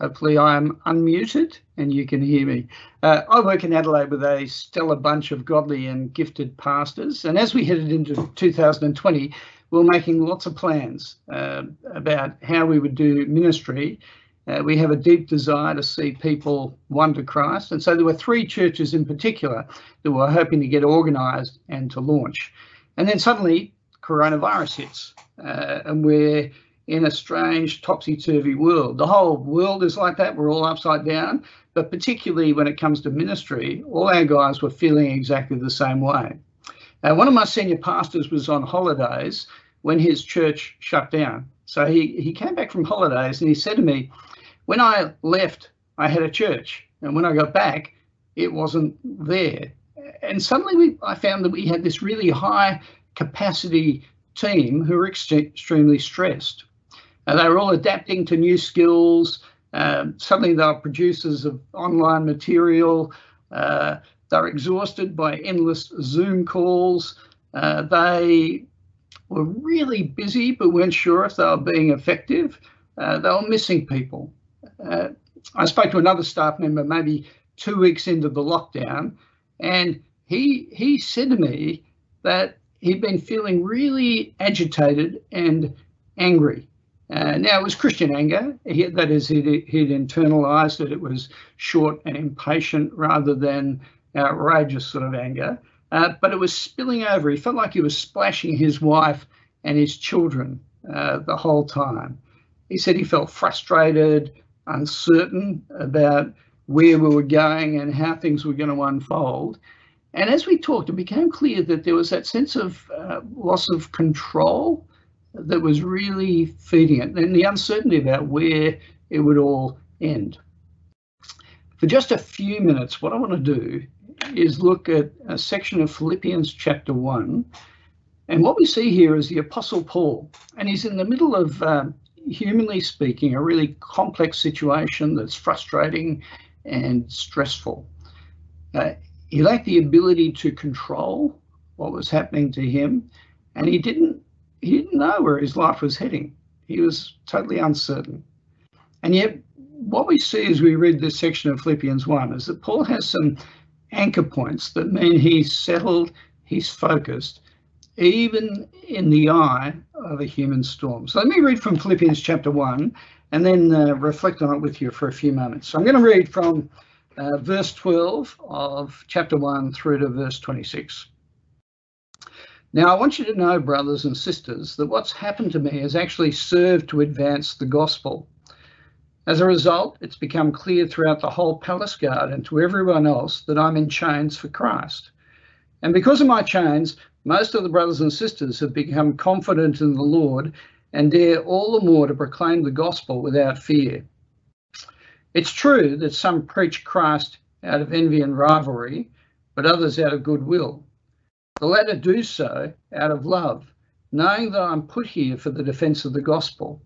Hopefully, I'm unmuted and you can hear me. Uh, I work in Adelaide with a stellar bunch of godly and gifted pastors. And as we headed into 2020, we are making lots of plans uh, about how we would do ministry. Uh, we have a deep desire to see people won to Christ. And so there were three churches in particular that were hoping to get organised and to launch. And then suddenly, coronavirus hits, uh, and we're in a strange topsy-turvy world. The whole world is like that. We're all upside down. But particularly when it comes to ministry, all our guys were feeling exactly the same way. Uh, one of my senior pastors was on holidays when his church shut down. So he, he came back from holidays and he said to me, when I left, I had a church. And when I got back, it wasn't there. And suddenly we, I found that we had this really high capacity team who were ex- extremely stressed. Uh, they were all adapting to new skills. Um, suddenly they were producers of online material. Uh, they're exhausted by endless Zoom calls. Uh, they were really busy but weren't sure if they were being effective. Uh, they were missing people. Uh, I spoke to another staff member maybe two weeks into the lockdown, and he he said to me that he'd been feeling really agitated and angry. Uh, now it was Christian anger. He, that is, he'd, he'd internalized that it was short and impatient rather than outrageous sort of anger. Uh, but it was spilling over. He felt like he was splashing his wife and his children uh, the whole time. He said he felt frustrated, uncertain about where we were going and how things were going to unfold. And as we talked, it became clear that there was that sense of uh, loss of control that was really feeding it and the uncertainty about where it would all end. For just a few minutes, what I want to do is look at a section of Philippians chapter 1. And what we see here is the Apostle Paul, and he's in the middle of, uh, humanly speaking, a really complex situation that's frustrating and stressful. Uh, he lacked the ability to control what was happening to him, and he didn't he didn't know where his life was heading. He was totally uncertain. And yet, what we see as we read this section of Philippians 1 is that Paul has some anchor points that mean he's settled, he's focused, even in the eye of a human storm. So let me read from Philippians chapter 1 and then uh, reflect on it with you for a few moments. So I'm going to read from uh, verse 12 of chapter 1 through to verse 26. Now, I want you to know, brothers and sisters, that what's happened to me has actually served to advance the gospel. As a result, it's become clear throughout the whole palace guard and to everyone else that I'm in chains for Christ. And because of my chains, most of the brothers and sisters have become confident in the Lord and dare all the more to proclaim the gospel without fear. It's true that some preach Christ out of envy and rivalry, but others out of goodwill. The latter do so out of love, knowing that I'm put here for the defense of the gospel.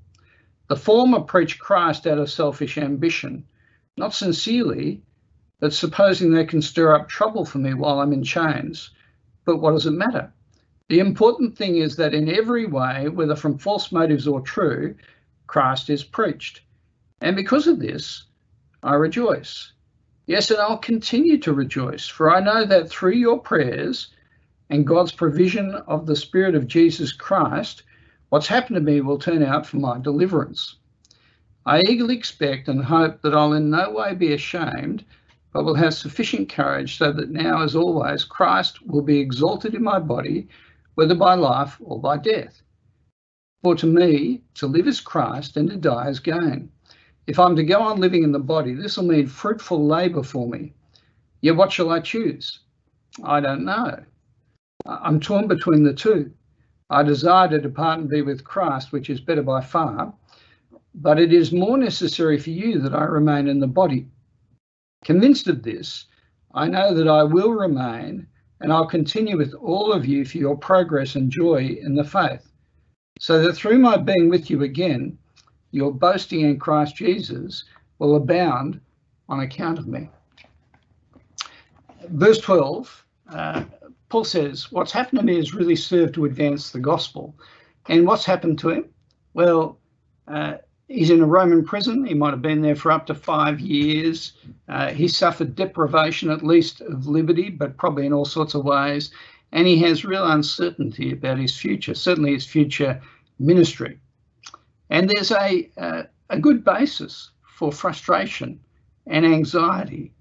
The former preach Christ out of selfish ambition, not sincerely, but supposing they can stir up trouble for me while I'm in chains. But what does it matter? The important thing is that in every way, whether from false motives or true, Christ is preached. And because of this, I rejoice. Yes, and I'll continue to rejoice, for I know that through your prayers, and God's provision of the Spirit of Jesus Christ, what's happened to me will turn out for my deliverance. I eagerly expect and hope that I'll in no way be ashamed, but will have sufficient courage so that now, as always, Christ will be exalted in my body, whether by life or by death. For to me, to live is Christ and to die is gain. If I'm to go on living in the body, this will mean fruitful labour for me. Yet what shall I choose? I don't know. I'm torn between the two. I desire to depart and be with Christ, which is better by far, but it is more necessary for you that I remain in the body. Convinced of this, I know that I will remain and I'll continue with all of you for your progress and joy in the faith, so that through my being with you again, your boasting in Christ Jesus will abound on account of me. Verse 12 uh, Paul says, What's happened to me has really served to advance the gospel. And what's happened to him? Well, uh, he's in a Roman prison. He might have been there for up to five years. Uh, he suffered deprivation, at least of liberty, but probably in all sorts of ways. And he has real uncertainty about his future, certainly his future ministry. And there's a, uh, a good basis for frustration and anxiety.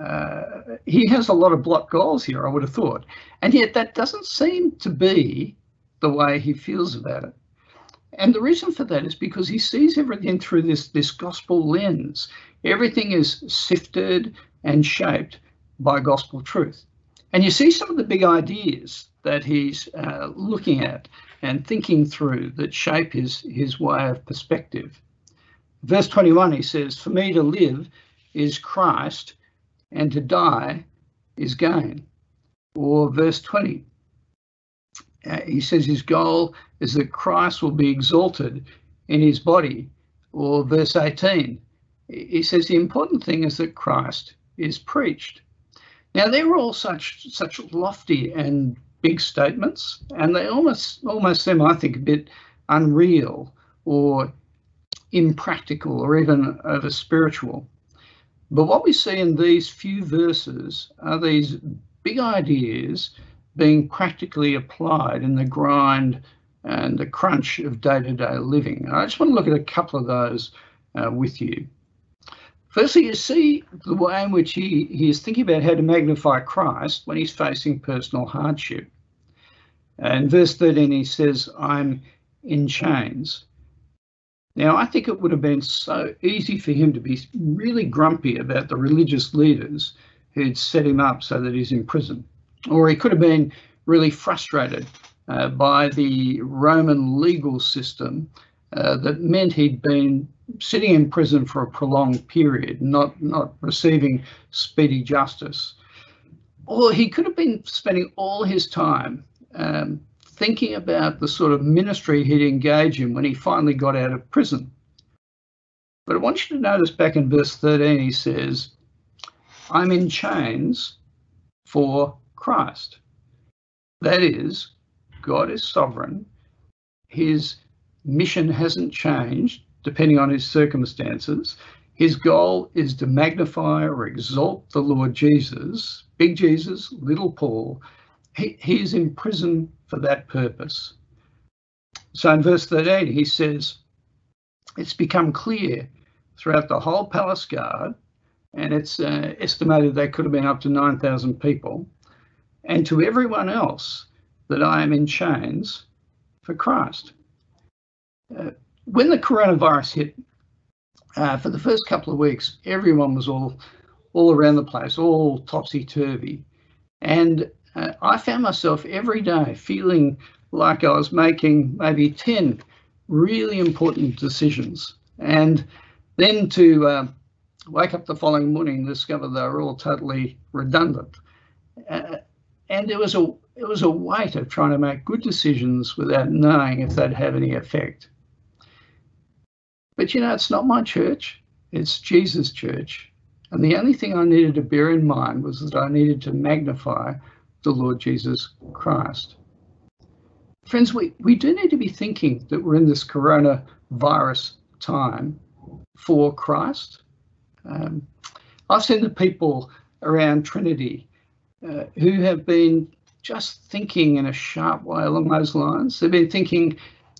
Uh, he has a lot of block goals here, I would have thought. And yet that doesn't seem to be the way he feels about it. And the reason for that is because he sees everything through this, this gospel lens. Everything is sifted and shaped by gospel truth. And you see some of the big ideas that he's uh, looking at and thinking through that shape his, his way of perspective. Verse 21, he says, For me to live is Christ, and to die is gain. Or verse 20, uh, he says his goal is that Christ will be exalted in his body. Or verse 18, he says the important thing is that Christ is preached. Now they're all such such lofty and big statements, and they almost almost seem, I think, a bit unreal or impractical or even over spiritual. But what we see in these few verses are these big ideas being practically applied in the grind and the crunch of day-to-day living. I just want to look at a couple of those uh, with you. Firstly, you see the way in which he, he is thinking about how to magnify Christ when he's facing personal hardship. And verse 13, he says, I'm in chains. Now, I think it would have been so easy for him to be really grumpy about the religious leaders who'd set him up so that he's in prison. Or he could have been really frustrated uh, by the Roman legal system uh, that meant he'd been sitting in prison for a prolonged period, not, not receiving speedy justice. Or he could have been spending all his time um, thinking about the sort of ministry he'd engage in when he finally got out of prison. But I want you to notice back in verse 13, he says, I'm in chains for Christ. That is, God is sovereign. His mission hasn't changed depending on his circumstances. His goal is to magnify or exalt the Lord Jesus, big Jesus, little Paul. He, he is in prison for that purpose. So in verse 13, he says, It's become clear throughout the whole palace guard, and it's uh, estimated they could have been up to 9,000 people, and to everyone else that I am in chains for Christ. Uh, when the coronavirus hit, uh, for the first couple of weeks, everyone was all all around the place, all topsy turvy, and uh, I found myself every day feeling like I was making maybe ten really important decisions, and then to uh, wake up the following morning and discover they were all totally redundant. Uh, and it was a it was a weight of trying to make good decisions without knowing if they'd have any effect. But you know, it's not my church, it's Jesus' church. And the only thing I needed to bear in mind was that I needed to magnify the Lord Jesus Christ. Friends, we, we do need to be thinking that we're in this coronavirus time for Christ. Um, I've seen the people around Trinity uh, who have been just thinking in a sharp way along those lines. They've been thinking,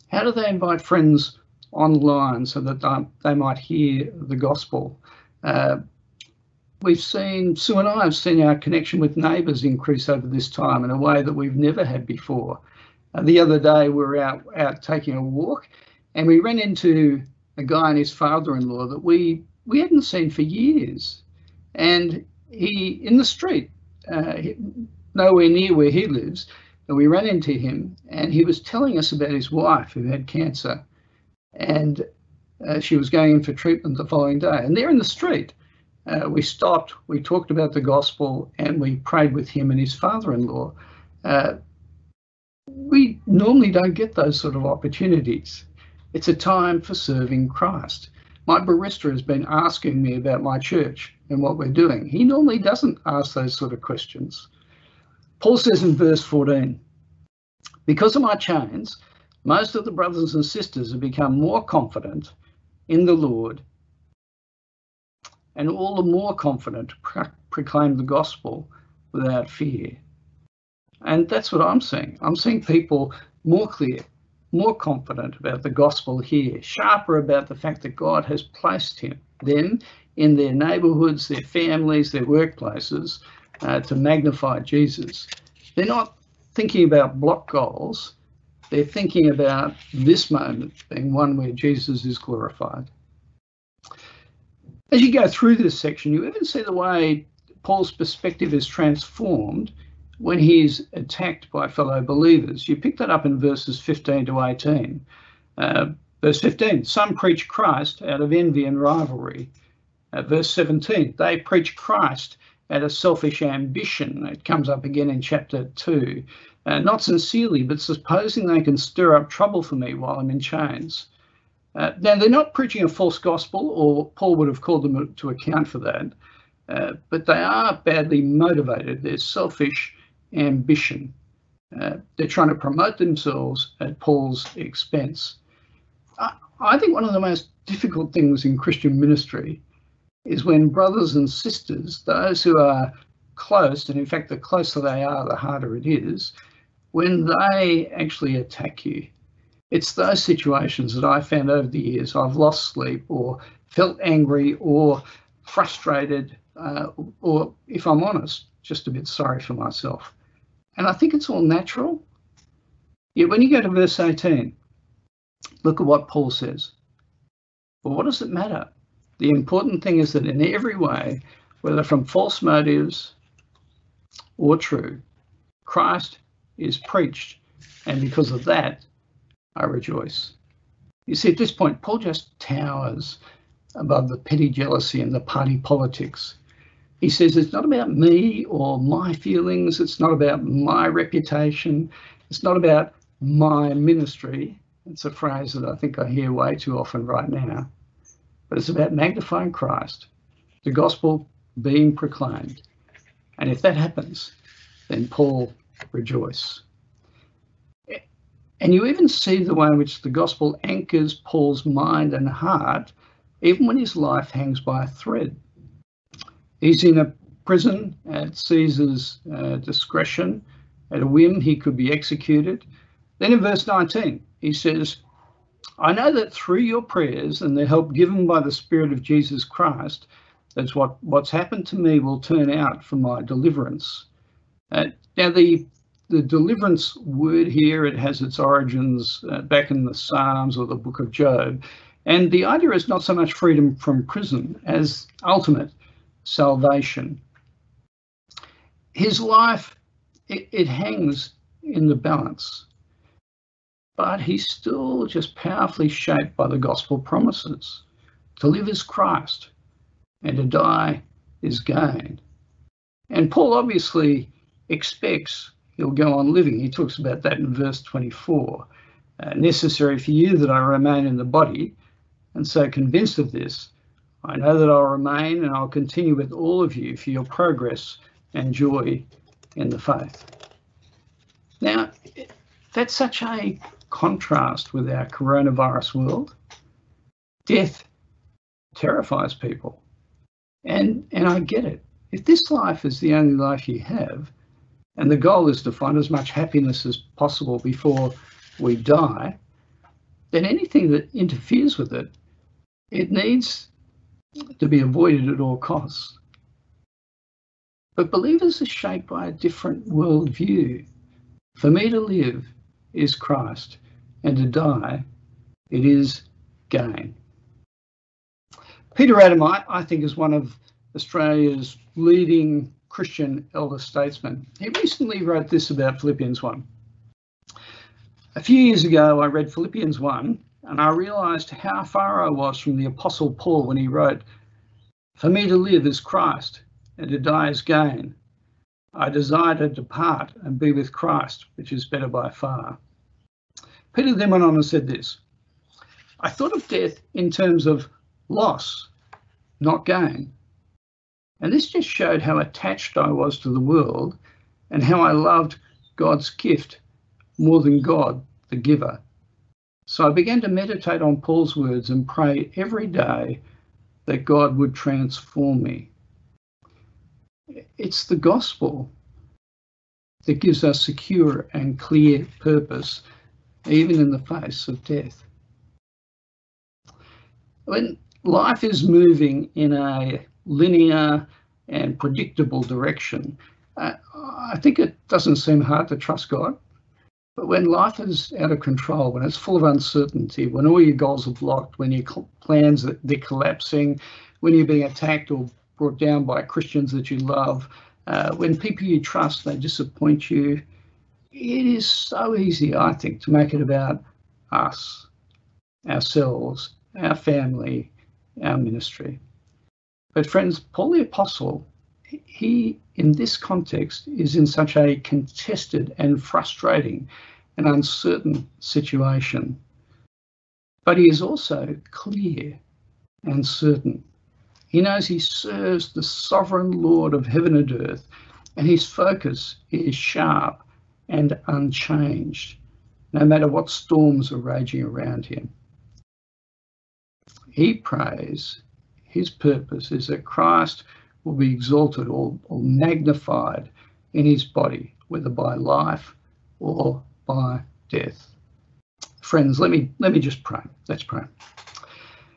how do they invite friends online so that they, might hear the gospel? Uh, we've seen, Sue and I have seen our connection with neighbours increase over this time in a way that we've never had before. Uh, the other day we were out, out taking a walk and we ran into a guy and his father-in-law that we we hadn't seen for years. And he, in the street, uh, nowhere near where he lives, and we ran into him, and he was telling us about his wife who had cancer, and uh, she was going in for treatment the following day. And there in the street, uh, we stopped, we talked about the gospel, and we prayed with him and his father-in-law. Uh, we normally don't get those sort of opportunities. It's a time for serving Christ. My barista has been asking me about my church and what we're doing. He normally doesn't ask those sort of questions. Paul says in verse 14, because of my chains, most of the brothers and sisters have become more confident in the Lord, and all the more confident to pro proclaim the gospel without fear. And that's what I'm seeing. I'm seeing people more clear, more confident about the gospel here, sharper about the fact that God has placed him, them in their neighborhoods, their families, their workplaces uh, to magnify Jesus. They're not thinking about block goals. They're thinking about this moment being one where Jesus is glorified. As you go through this section, you even see the way Paul's perspective is transformed when he's attacked by fellow believers. You pick that up in verses 15 to 18. Uh, verse 15, some preach Christ out of envy and rivalry. Uh, verse 17, they preach Christ out of selfish ambition. It comes up again in chapter 2 uh, not sincerely, but supposing they can stir up trouble for me while I'm in chains. Uh, now, they're not preaching a false gospel, or Paul would have called them to account for that, uh, but they are badly motivated. There's selfish ambition. Uh, they're trying to promote themselves at Paul's expense. I, I think one of the most difficult things in Christian ministry is when brothers and sisters, those who are close, and in fact, the closer they are, the harder it is, when they actually attack you. It's those situations that I found over the years I've lost sleep or felt angry or frustrated, uh, or if I'm honest, just a bit sorry for myself. And I think it's all natural. Yet when you go to verse 18, look at what Paul says. Well, what does it matter? The important thing is that in every way, whether from false motives or true, Christ is preached, and because of that, I rejoice. You see, at this point, Paul just towers above the petty jealousy and the party politics. He says it's not about me or my feelings, it's not about my reputation, it's not about my ministry. It's a phrase that I think I hear way too often right now. But it's about magnifying Christ, the gospel being proclaimed. And if that happens, then Paul rejoice. And you even see the way in which the gospel anchors Paul's mind and heart, even when his life hangs by a thread. He's in a prison at Caesar's uh, discretion. At a whim, he could be executed. Then in verse 19, he says, I know that through your prayers and the help given by the Spirit of Jesus Christ, that's what, what's happened to me will turn out for my deliverance. Uh, now, the the deliverance word here, it has its origins uh, back in the Psalms or the book of Job. And the idea is not so much freedom from prison as ultimate salvation. His life, it, it hangs in the balance, but he's still just powerfully shaped by the gospel promises. To live is Christ, and to die is gain. And Paul obviously expects he'll go on living. He talks about that in verse 24. Uh, necessary for you that I remain in the body, and so convinced of this, I know that I'll remain and I'll continue with all of you for your progress and joy in the faith. Now, that's such a contrast with our coronavirus world. Death terrifies people. And, and I get it. If this life is the only life you have, and the goal is to find as much happiness as possible before we die, then anything that interferes with it, it needs to be avoided at all costs. But believers are shaped by a different worldview. For me to live is Christ, and to die, it is gain. Peter Adam, I, I think, is one of Australia's leading Christian elder statesman. He recently wrote this about Philippians 1. A few years ago, I read Philippians 1 and I realized how far I was from the Apostle Paul when he wrote, For me to live is Christ and to die is gain. I desire to depart and be with Christ, which is better by far. Peter then went on and said this I thought of death in terms of loss, not gain. And this just showed how attached I was to the world and how I loved God's gift more than God, the giver. So I began to meditate on Paul's words and pray every day that God would transform me. It's the gospel that gives us secure and clear purpose, even in the face of death. When life is moving in a linear and predictable direction, uh, I think it doesn't seem hard to trust God. But when life is out of control, when it's full of uncertainty, when all your goals are blocked, when your plans are they're collapsing, when you're being attacked or brought down by Christians that you love, uh, when people you trust they disappoint you, it is so easy, I think, to make it about us, ourselves, our family, our ministry. But friends, Paul the Apostle, he, in this context, is in such a contested and frustrating and uncertain situation. But he is also clear and certain. He knows he serves the sovereign Lord of heaven and earth, and his focus is sharp and unchanged, no matter what storms are raging around him. He prays, his purpose is that Christ will be exalted or, or magnified in his body, whether by life or by death. Friends, let me let me just pray. Let's pray.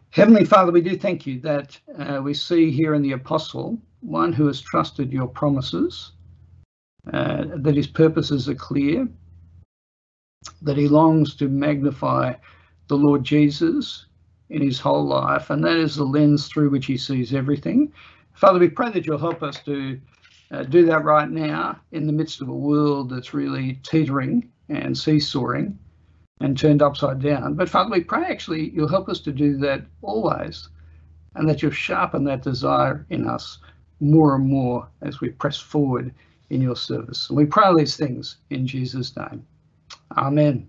Heavenly Father, we do thank you that uh, we see here in the apostle one who has trusted your promises, uh, that his purposes are clear, that he longs to magnify the Lord Jesus in his whole life, and that is the lens through which he sees everything. Father, we pray that you'll help us to uh, do that right now in the midst of a world that's really teetering and seesawing and turned upside down. But Father, we pray actually you'll help us to do that always and that you'll sharpen that desire in us more and more as we press forward in your service. And we pray these things in Jesus' name. Amen.